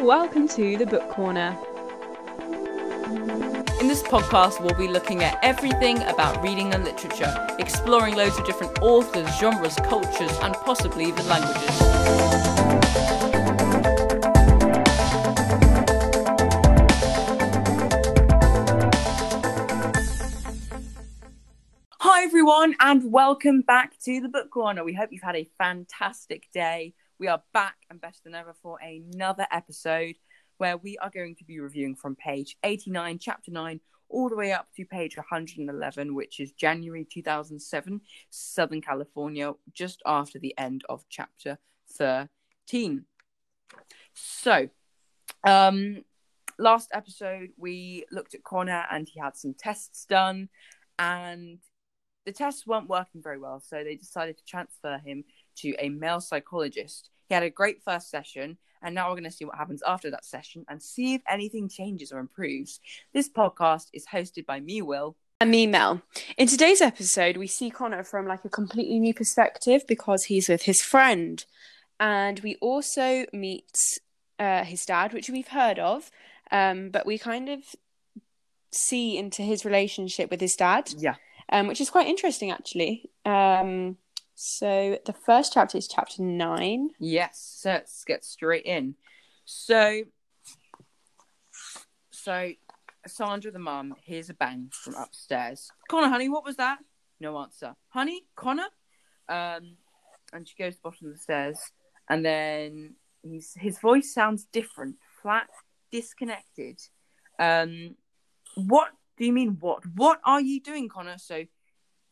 Welcome to the Book Corner. In this podcast, we'll be looking at everything about reading and literature, exploring loads of different authors, genres, cultures, and possibly even languages. Everyone, and welcome back to the Book Corner. We hope you've had a fantastic day. We are back and better than ever for another episode where we are going to be reviewing from page 89, chapter 9, all the way up to page 111, which is January 2007, Southern California, just after the end of chapter 13. So, um, last episode we looked at Connor and he had some tests done, and the tests weren't working very well, so they decided to transfer him to a male psychologist. He had a great first session, and now we're going to see what happens after that session and see if anything changes or improves. This podcast is hosted by me, Will. And me, Mel. In today's episode, we see Connor from like a completely new perspective because he's with his friend. And we also meet uh, his dad, which we've heard of, um, but we kind of see into his relationship with his dad. Yeah. Um, which is quite interesting actually. Um, so the first chapter is chapter nine. Yes, so let's get straight in. So, so Sandra, the mum, hears a bang from upstairs. Connor, honey, what was that? No answer. Honey, Connor, um, and she goes to the bottom of the stairs, and then he's his voice sounds different, flat, disconnected. Um, what do you mean? What? What are you doing, Connor? So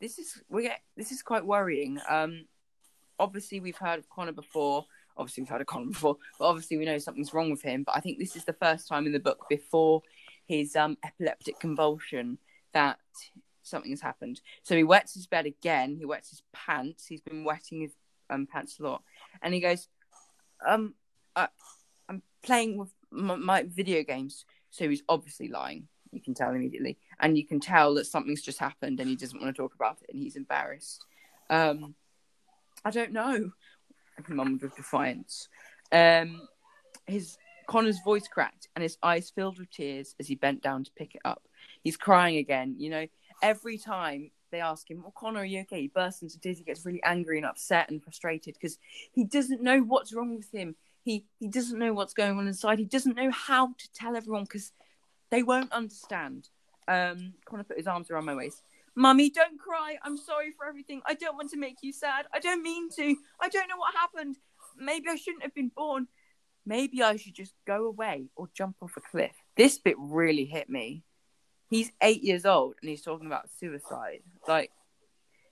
this is we get this is quite worrying. Um, obviously we've heard of Connor before. Obviously we've heard of Connor before, but obviously we know something's wrong with him. But I think this is the first time in the book before his um epileptic convulsion that something has happened. So he wets his bed again. He wets his pants. He's been wetting his um pants a lot, and he goes, um, I, I'm playing with my, my video games. So he's obviously lying. You can tell immediately, and you can tell that something's just happened, and he doesn't want to talk about it, and he's embarrassed. Um, I don't know. Mumbled with defiance. Um, his Connor's voice cracked, and his eyes filled with tears as he bent down to pick it up. He's crying again. You know, every time they ask him, "Well, Connor, are you okay?" He bursts into tears. He gets really angry and upset and frustrated because he doesn't know what's wrong with him. He he doesn't know what's going on inside. He doesn't know how to tell everyone because they won't understand. Um, Connor put his arms around my waist. Mummy, don't cry. I'm sorry for everything. I don't want to make you sad. I don't mean to. I don't know what happened. Maybe I shouldn't have been born. Maybe I should just go away or jump off a cliff. This bit really hit me. He's eight years old and he's talking about suicide. Like,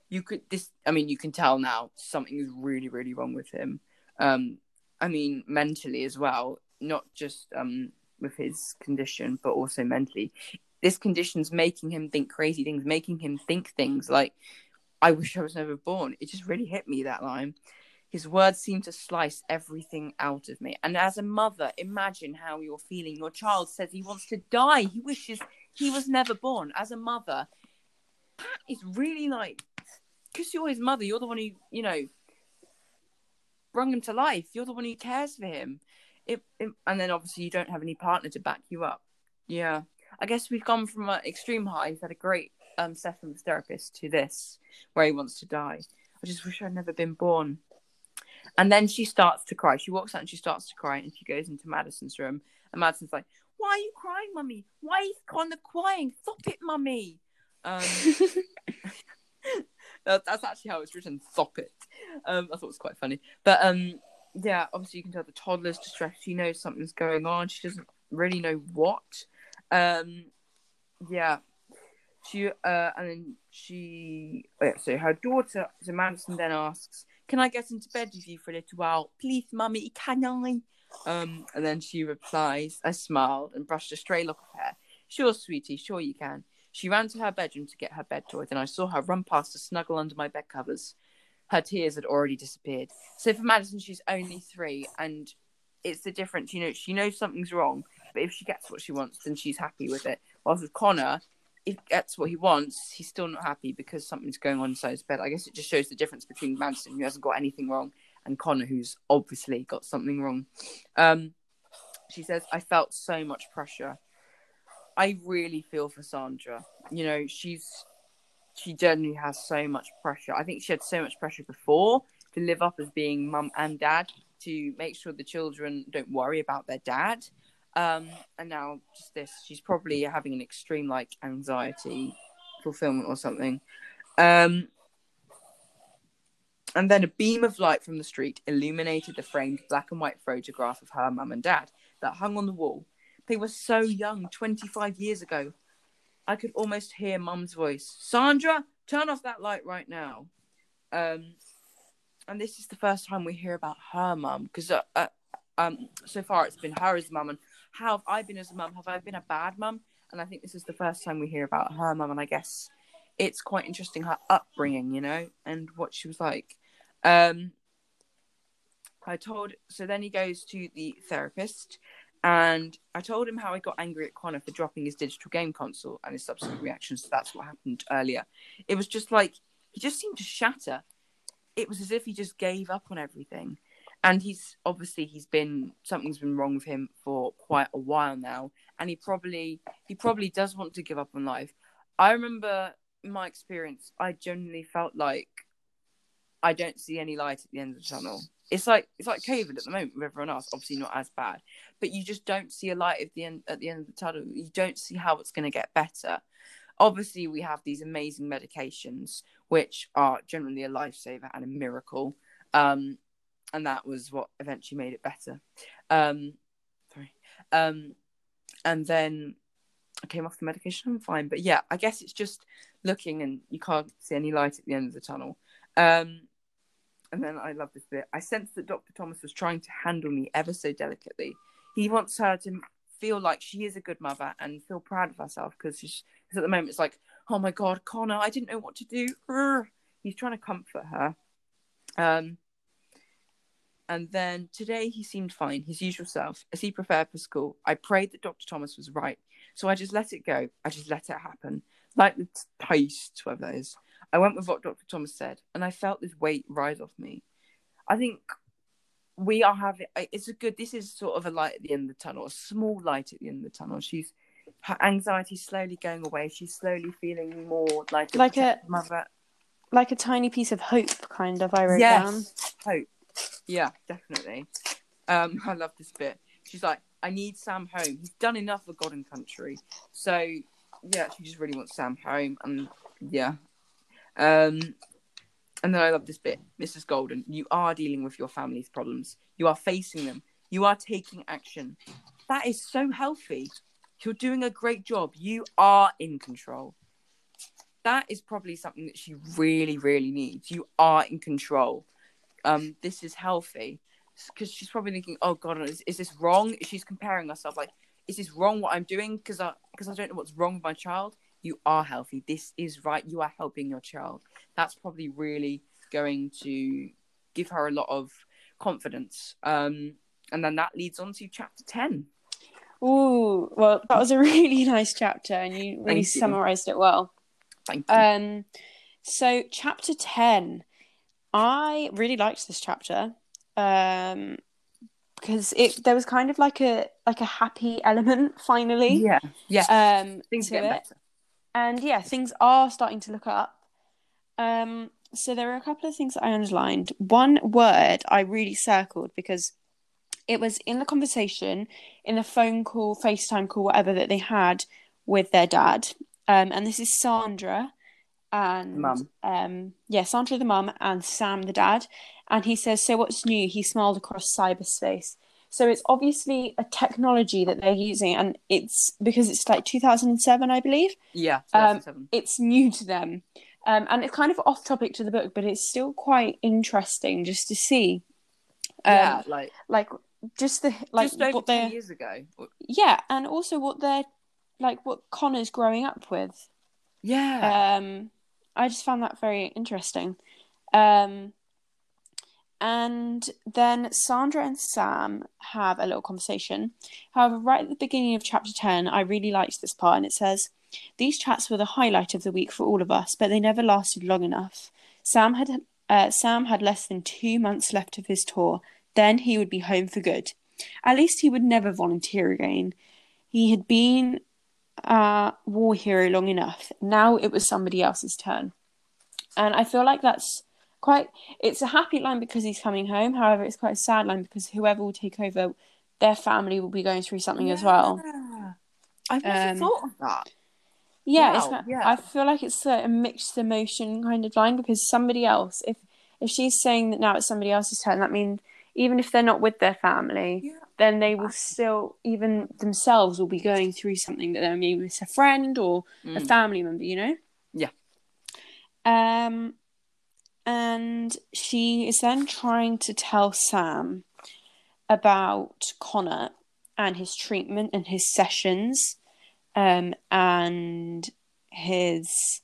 you could this. I mean, you can tell now something is really, really wrong with him. Um, I mean, mentally as well, not just um with his condition, but also mentally. This condition's making him think crazy things, making him think things like, I wish I was never born. It just really hit me that line. His words seem to slice everything out of me. And as a mother, imagine how you're feeling. Your child says he wants to die. He wishes he was never born. As a mother, that is really like, because you're his mother, you're the one who, you know, brought him to life. You're the one who cares for him. It, it, and then obviously you don't have any partner to back you up. Yeah, I guess we've gone from an extreme high. He's had a great um, session with therapist to this, where he wants to die. I just wish I'd never been born. And then she starts to cry. She walks out and she starts to cry, and she goes into Madison's room. And Madison's like, "Why are you crying, mummy? Why are you kind of crying? Stop it, mummy." Um, that's actually how it's written. Stop it. Um, I thought it was quite funny, but um, yeah, obviously you can tell the toddler's distressed. She knows something's going on. She doesn't really know what. Um, yeah, she uh, and then she. Oh yeah, so her daughter, so Madison then asks, "Can I get into bed with you for a little while, please, mummy? Can I?" Um, and then she replies, I smiled and brushed a stray lock of hair. Sure, sweetie, sure you can. She ran to her bedroom to get her bed toys, and I saw her run past to snuggle under my bed covers her tears had already disappeared. So for Madison, she's only three, and it's the difference. You know, she knows something's wrong, but if she gets what she wants, then she's happy with it. Whilst with Connor, if gets what he wants, he's still not happy because something's going on inside his bed. I guess it just shows the difference between Madison, who hasn't got anything wrong, and Connor, who's obviously got something wrong. Um, she says, I felt so much pressure. I really feel for Sandra. You know, she's she genuinely has so much pressure. I think she had so much pressure before to live up as being mum and dad to make sure the children don't worry about their dad. Um, and now just this, she's probably having an extreme like anxiety fulfillment or something. Um, and then a beam of light from the street illuminated the framed black and white photograph of her mum and dad that hung on the wall. They were so young, 25 years ago. I could almost hear mum's voice Sandra, turn off that light right now. Um, and this is the first time we hear about her mum because uh, uh, um, so far it's been her as mum and how have I been as a mum? Have I been a bad mum? And I think this is the first time we hear about her mum, and I guess it's quite interesting her upbringing, you know, and what she was like. Um, I told so then he goes to the therapist and I told him how I got angry at Connor for dropping his digital game console and his subsequent reactions. So that's what happened earlier. It was just like he just seemed to shatter. It was as if he just gave up on everything. And he's obviously he's been something's been wrong with him for quite a while now. And he probably he probably does want to give up on life. I remember my experience, I genuinely felt like I don't see any light at the end of the tunnel. It's like it's like COVID at the moment with everyone else. Obviously not as bad, but you just don't see a light at the end at the end of the tunnel. You don't see how it's going to get better. Obviously, we have these amazing medications, which are generally a lifesaver and a miracle. Um, and that was what eventually made it better. Um, sorry. Um, and then I came off the medication. I'm fine, but yeah, I guess it's just looking and you can't see any light at the end of the tunnel. Um, and then I love this bit. I sensed that Dr. Thomas was trying to handle me ever so delicately. He wants her to feel like she is a good mother and feel proud of herself because at the moment it's like, oh my God, Connor, I didn't know what to do. He's trying to comfort her. Um, and then today he seemed fine, his usual self, as he prepared for school. I prayed that Dr. Thomas was right. So I just let it go. I just let it happen. Like the taste, whatever that is. I went with what Dr. Thomas said, and I felt this weight rise off me. I think we are having it's a good this is sort of a light at the end of the tunnel, a small light at the end of the tunnel. She's her anxiety slowly going away. She's slowly feeling more like a like a mother. Like a tiny piece of hope, kind of, I wrote yes, down. Hope. Yeah, definitely. Um, I love this bit. She's like, I need Sam home. He's done enough for God and country. So yeah, she just really wants Sam home and yeah, um, and then I love this bit, Mrs. Golden. You are dealing with your family's problems. You are facing them. You are taking action. That is so healthy. You're doing a great job. You are in control. That is probably something that she really, really needs. You are in control. Um, this is healthy because she's probably thinking, "Oh God, is, is this wrong?" She's comparing herself like, "Is this wrong? What I'm doing?" Because I because I don't know what's wrong with my child you are healthy. This is right. You are helping your child. That's probably really going to give her a lot of confidence. Um, and then that leads on to chapter 10. Oh, well, that was a really nice chapter, and you really Thank you. summarized it well. Thank you. Um, so chapter ten, I really liked this chapter, um, because it there was kind of like a like a happy element finally. yeah. Yeah. Um, Things get it. better. And yeah, things are starting to look up. Um, so there are a couple of things that I underlined. One word I really circled because it was in the conversation, in the phone call, FaceTime call, whatever that they had with their dad. Um, and this is Sandra and Mum. um, yeah, Sandra the mum and Sam the dad. And he says, "So what's new?" He smiled across cyberspace. So it's obviously a technology that they're using, and it's because it's like 2007, I believe Yeah. Um, it's new to them. Um, and it's kind of off topic to the book, but it's still quite interesting just to see. Um, yeah. Like Like just the like just what they're years ago. yeah, and also what they're like what Connor's growing up with. Yeah. Um, I just found that very interesting. Um, and then Sandra and Sam have a little conversation. However, right at the beginning of chapter 10, I really liked this part, and it says, These chats were the highlight of the week for all of us, but they never lasted long enough. Sam had Uh, Sam had less than two months left of his tour. Then he would be home for good. At least he would never volunteer again. He had been a war hero long enough. Now it was somebody else's turn. And I feel like that's quite it's a happy line because he's coming home. However, it's quite a sad line because whoever will take over their family will be going through something as well. I've never Um, thought of that. Yeah, it's Wow, kind- yeah. I feel like it's a, a mixed emotion kind of line because somebody else, if if she's saying that now it's somebody else's turn, that means even if they're not with their family, Yeah. then they will still even themselves will be going through something that they're maybe it's a friend or a Mm. family member, you know? Yeah. Um and she is then trying to tell Sam about Connor and his treatment and his sessions um and his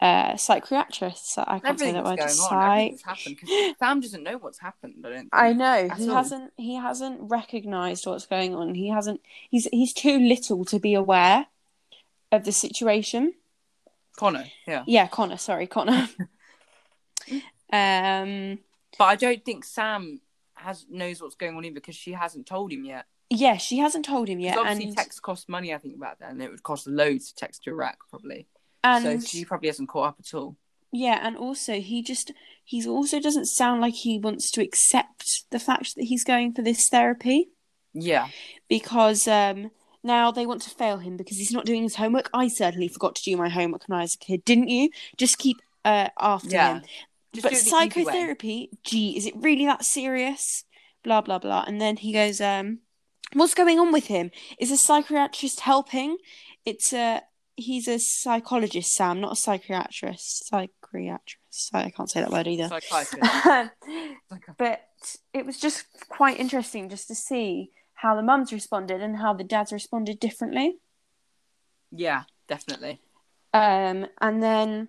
uh psychiatrist. I can't say that word. on. Psych- Everything's happened Sam doesn't know what's happened. I don't. Think. I know he all. hasn't he hasn't recognized what's going on. He hasn't he's he's too little to be aware of the situation. Connor. Yeah, Yeah, Connor, sorry, Connor. um but I don't think Sam has knows what's going on either because she hasn't told him yet. yeah, she hasn't told him yet obviously, and text costs money. I think about that, and it would cost loads to text to Iraq probably. and so she probably hasn't caught up at all. yeah, and also he just he also doesn't sound like he wants to accept the fact that he's going for this therapy Yeah, because um now they want to fail him because he's not doing his homework. I certainly forgot to do my homework when I was a kid, didn't you? Just keep uh after yeah. him. Just but do it the easy way. psychotherapy, gee, is it really that serious? Blah blah blah. And then he goes, um, what's going on with him? Is a psychiatrist helping? It's a he's a psychologist, Sam, not a psychiatrist. Psychiatrist. I can't say that word either. But it was just quite interesting just to see how the mums responded and how the dads responded differently. yeah, definitely. Um, and then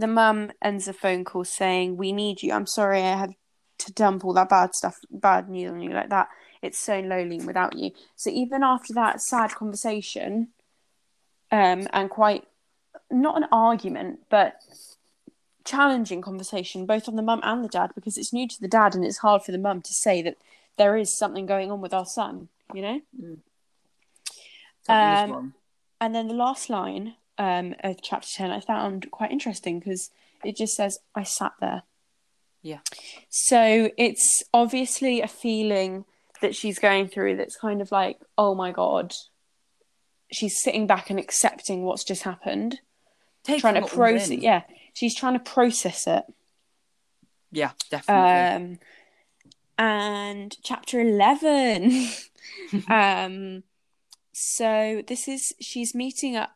the mum ends the phone call saying, "We need you. I'm sorry I had to dump all that bad stuff, bad news on you like that. It's so lonely without you." So even after that sad conversation, um, and quite not an argument, but challenging conversation, both on the mum and the dad, because it's new to the dad and it's hard for the mum to say that there is something going on with our son. You know. Is Um. And then the last line um, of chapter 10 I found quite interesting because it just says, I sat there. Yeah. So it's obviously a feeling that she's going through that's kind of like, oh my God. She's sitting back and accepting what's just happened, Taking trying to process. Yeah, she's trying to process it. Yeah, definitely. Um, and chapter 11. um, so this is, she's meeting up.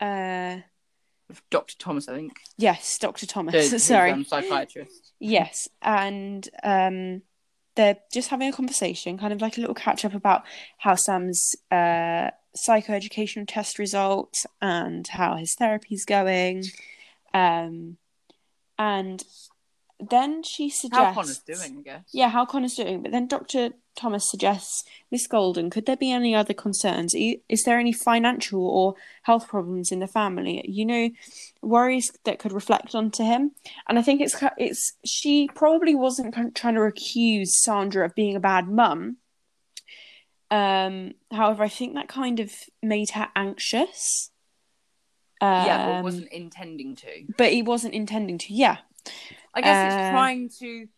Uh, Dr. Thomas, I think. Yes, Dr. Thomas. His, Sorry. um, psychiatrist. Yes, and um, they're just having a conversation, kind of like a little catch up about how Sam's uh, psychoeducational test results and how his therapy's going. Um, and then she suggests How Connor's doing, I guess. Yeah, how Connor's doing. But then Dr. Thomas suggests, Miss Golden, could there be any other concerns? Is there any financial or health problems in the family? You know, worries that could reflect onto him. And I think it's it's she probably wasn't trying to accuse Sandra of being a bad mum. Um, however, I think that kind of made her anxious. Um, yeah, but wasn't intending to. but he wasn't intending to. Yeah, I guess Uh, it's trying to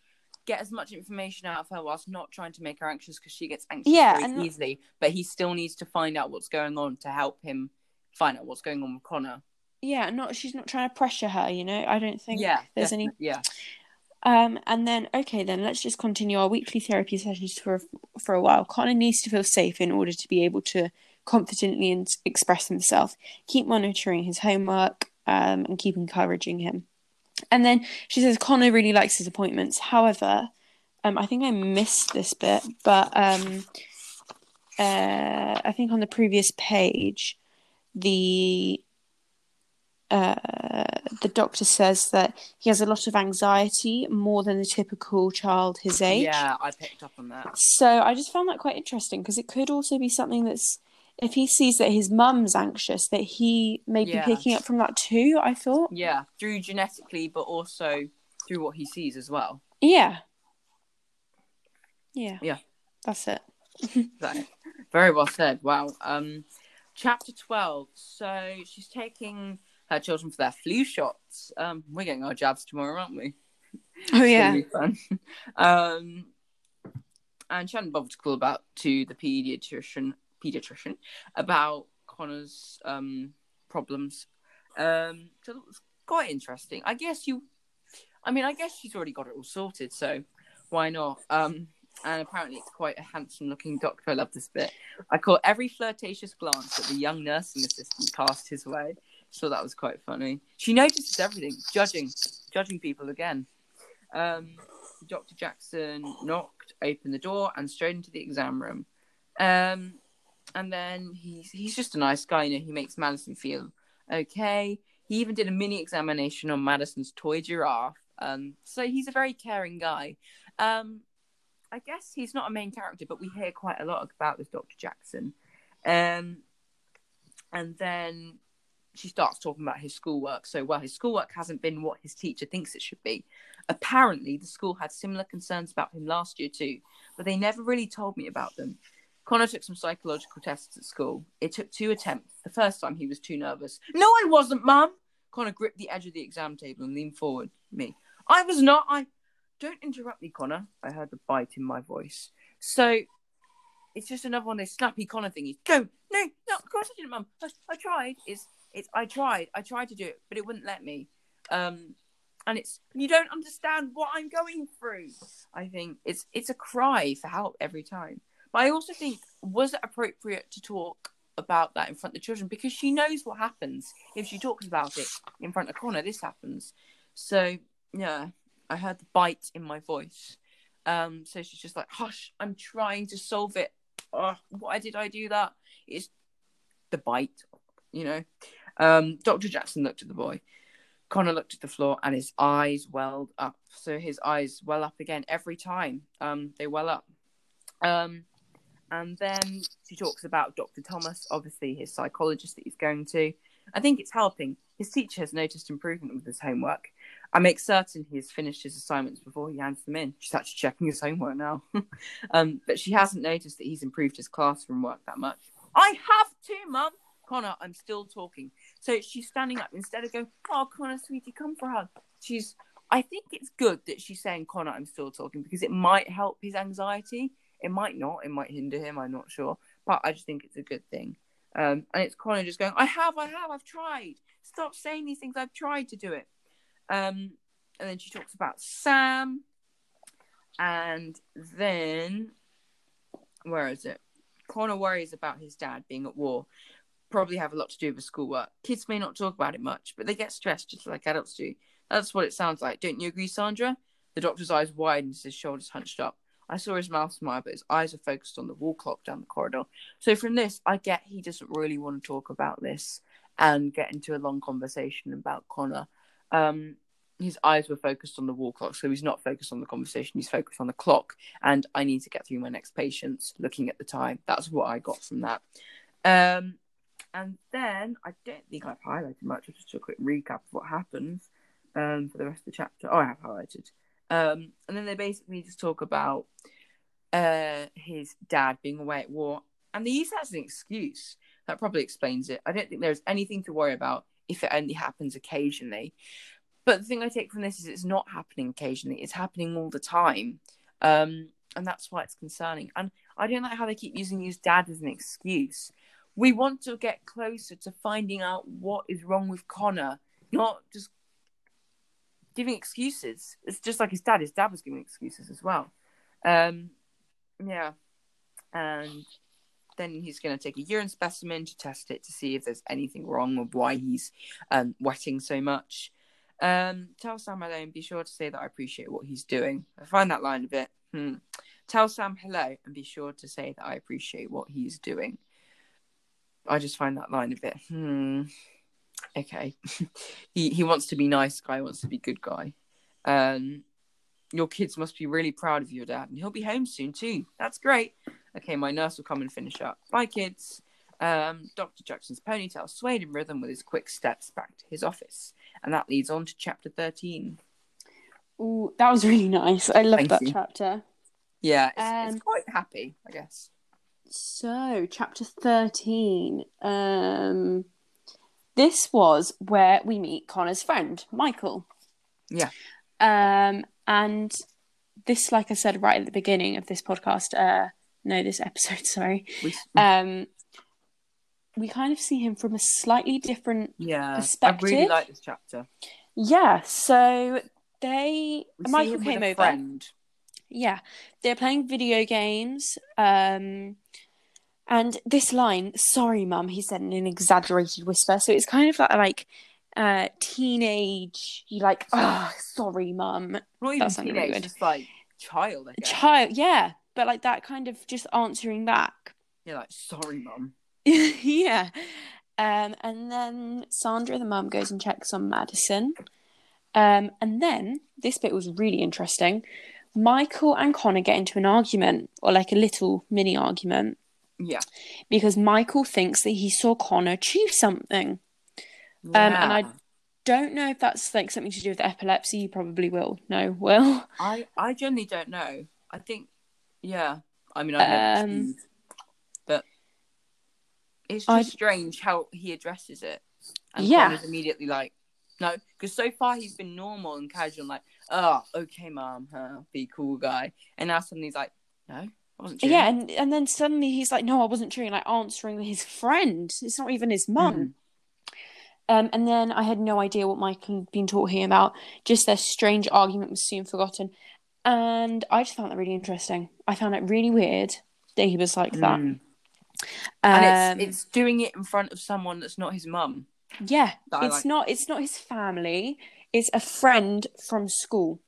get as much information out of her whilst not trying to make her anxious because she gets anxious Yeah, very and- easily. But he still needs to find out what's going on to help him find out what's going on with Connor. yeah. Not she's not trying to pressure her. You know, I don't think. yeah, there's any- Yeah, Um, and then okay, then let's just continue our weekly therapy sessions for for a while. Connor needs to feel safe in order to be able to confidently and express himself. Keep monitoring his homework um, and keep encouraging him. And then she says Connor really likes his appointments. However, um, I think I missed this bit, but um, uh, I think on the previous page, the uh, the doctor says that he has a lot of anxiety, more than the typical child his age. yeah, I picked up on that. So I just found that quite interesting because it could also be something that's if he sees that his mum's anxious, that he may Yeah. be picking up from that too. I thought. Yeah, through genetically, but also through what he sees as well. Yeah. Yeah. Yeah. That's it. So, very well said. Wow. Um, chapter twelve. So she's taking her children for their flu shots. Um, we're getting our jabs tomorrow, aren't we? Oh yeah. gonna be fun. um, and she hadn't bothered to call about to the pediatrician pediatrician about Connor's um problems. Um, so it was quite interesting. I guess you, I mean, I guess she's already got it all sorted, so why not? Um, and apparently it's quite a handsome-looking doctor. I love this bit. I caught every flirtatious glance that the young nursing assistant cast his way. So that was quite funny. She notices everything, judging, judging people again. Um, Dr. Jackson knocked, opened the door, and straight into the exam room. Um, and then he's he's just a nice guy. You know, he makes Madison feel okay. He even did a mini examination on Madison's toy giraffe. Um, so he's a very caring guy. Um, I guess he's not a main character, but we hear quite a lot about this Dr. Jackson. Um, and then she starts talking about his schoolwork. So, well, his schoolwork hasn't been what his teacher thinks it should be. Apparently, the school had similar concerns about him last year too, but they never really told me about them. Connor took some psychological tests at school. It took two attempts. The first time he was too nervous. No, I wasn't, Mum. Connor gripped the edge of the exam table and leaned forward. Me. I was not. I. Don't interrupt me, Connor. I heard the bite in my voice. So, it's just another one of those snappy Connor thingies. Go. No, no, of course I didn't, Mum. I, I tried. It's, it's, I tried. I tried to do it, but it wouldn't let me. Um, and it's you don't understand what I'm going through. I think it's it's a cry for help every time. But I also think was it appropriate to talk about that in front of the children because she knows what happens if she talks about it in front of Connor. This happens. So yeah, I heard the bite in my voice. Um, so she's just like, "Hush, I'm trying to solve it." Oh, why did I do that? It's the bite, you know. Um, Dr. Jackson looked at the boy. Connor looked at the floor and his eyes welled up. So his eyes well up again every time. Um, they well up. Um, and then she talks about Dr. Thomas, obviously his psychologist that he's going to. I think it's helping. His teacher has noticed improvement with his homework. I make certain he has finished his assignments before he hands them in. She's actually checking his homework now. um, but she hasn't noticed that he's improved his classroom work that much. I have to, Mum. Connor, I'm still talking. So she's standing up instead of going, "Oh, Connor, sweetie, come for a hug." She's. I think it's good that she's saying, "Connor, I'm still talking," because it might help his anxiety. It might not. It might hinder him. I'm not sure, but I just think it's a good thing. Um, and it's Connor just going, "I have, I have, I've tried. Stop saying these things. I've tried to do it." Um, and then she talks about Sam, and then where is it? Connor worries about his dad being at war probably have a lot to do with schoolwork. Kids may not talk about it much, but they get stressed just like adults do. That's what it sounds like. Don't you agree, Sandra? The doctor's eyes widened as his shoulders hunched up. I saw his mouth smile, but his eyes are focused on the wall clock down the corridor. So from this, I get he doesn't really want to talk about this and get into a long conversation about Connor. Um, his eyes were focused on the wall clock, so he's not focused on the conversation. He's focused on the clock, and I need to get through my next patients. Looking at the time, that's what I got from that. Um, and then I don't think I've highlighted much. Just a quick recap of what happens um, for the rest of the chapter. Oh, I have highlighted. Um, and then they basically just talk about uh, his dad being away at war. And they use that as an excuse. That probably explains it. I don't think there's anything to worry about if it only happens occasionally. But the thing I take from this is it's not happening occasionally, it's happening all the time. Um, and that's why it's concerning. And I don't like how they keep using his dad as an excuse we want to get closer to finding out what is wrong with Connor, not just giving excuses. It's just like his dad. His dad was giving excuses as well. Um, yeah, and then he's going to take a urine specimen to test it to see if there's anything wrong with why he's um, wetting so much. Um, tell Sam hello and be sure to say that I appreciate what he's doing. I find that line a bit. Hmm. Tell Sam hello and be sure to say that I appreciate what he's doing. I just find that line a bit. Hmm. Okay. he he wants to be nice guy. Wants to be good guy. Um. Your kids must be really proud of your dad, and he'll be home soon too. That's great. Okay, my nurse will come and finish up. Bye, kids. Um, Dr. Jackson's ponytail swayed in rhythm with his quick steps back to his office, and that leads on to chapter thirteen. Oh, that was really nice. I love that you. chapter. Yeah, it's, Um, it's quite happy, I guess. So, chapter 13. Um, this was where we meet Connor's friend, Michael. Yeah. Um, and this, like I said right at the beginning of this podcast, uh, no, this episode, sorry. We, Um, we kind of see him from a slightly different. yeah, I really like this chapter. Yeah, so they. We Michael came over. friend. Yeah, they're playing video games. Um, and this line, "Sorry, mum," he said in an exaggerated whisper. So it's kind of like like uh teenage. You like, oh, sorry, mum. Not even sounded really good. just like child. Child, yeah, but like that kind of just answering back. yeah, like sorry, mum. yeah. Um, and then Sandra, the mum, goes and checks on Madison. Um, and then this bit was really interesting. Michael and Connor get into an argument, or like a little mini argument, Yeah. because Michael thinks that he saw Connor chew something. yeah. Um, and I don't know if that's like something to do with epilepsy. You probably will know, Will. I, I generally don't know. I think, yeah. I mean, I Um, but it's just I- strange how he addresses it. And Yeah. Connor's immediately like, no, because so far he's been normal and casual, like, oh, okay, mom, huh, be cool guy. And now suddenly he's like, no, wasn't chewing. Yeah, and and then suddenly he's like, "No, I wasn't chewing." Like answering his friend. It's not even his mum. Mm. Um, and then I had no idea what Michael had been talking about. Just their strange argument was soon forgotten, and I just found that really interesting. I found it really weird that he was like that. Mm. Um, And it's it's doing it in front of someone that's not his mum. yeah, it's like. not. It's not his family. It's a friend from school,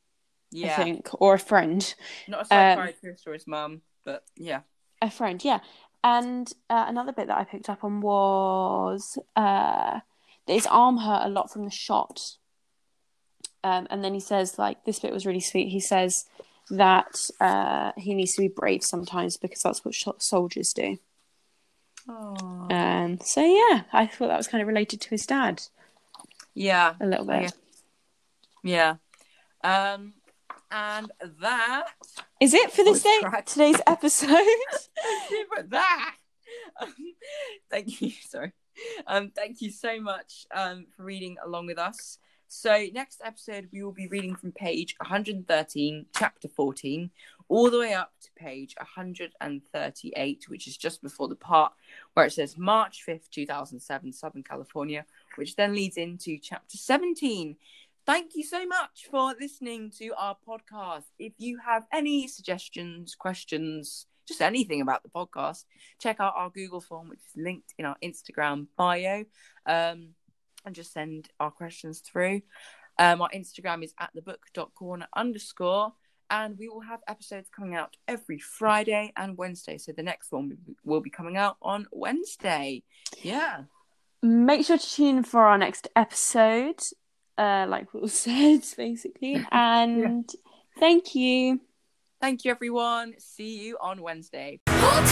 Yeah, I think, or a friend. not a Um, psychiatrist or his mum, but yeah. A friend, yeah. And uh, another bit that I picked up on was uh, that his arm hurt a lot from the shot. Um, and then he says, like, this bit was really sweet. He says that uh, he needs to be brave sometimes because that's what sh- soldiers do. Oh. Um, so, yeah, I thought that was kind of related to his dad yeah, a little bit. Yeah. yeah. Um, and that Is it for this day, crap. today's episode? but that. Um, thank you. Sorry. Um, thank you so much um, for reading along with us. So next episode we will be reading from page 113, chapter 14, all the way up to page 138, which is just before the part where it says March 5th, 2007, Southern California, which then leads into chapter 17. Thank you so much for listening to our podcast. If you have any suggestions, questions, just anything about the podcast, check out our Google form, which is linked in our Instagram bio, um, and just send our questions through. Um, our Instagram is at the book.corner underscore, and we will have episodes coming out every Friday and Wednesday. So the next one will be coming out on Wednesday. Yeah. Make sure to tune in for our next episode, uh, like Will said, basically. And thank you. Thank you, everyone. See you on Wednesday. Hold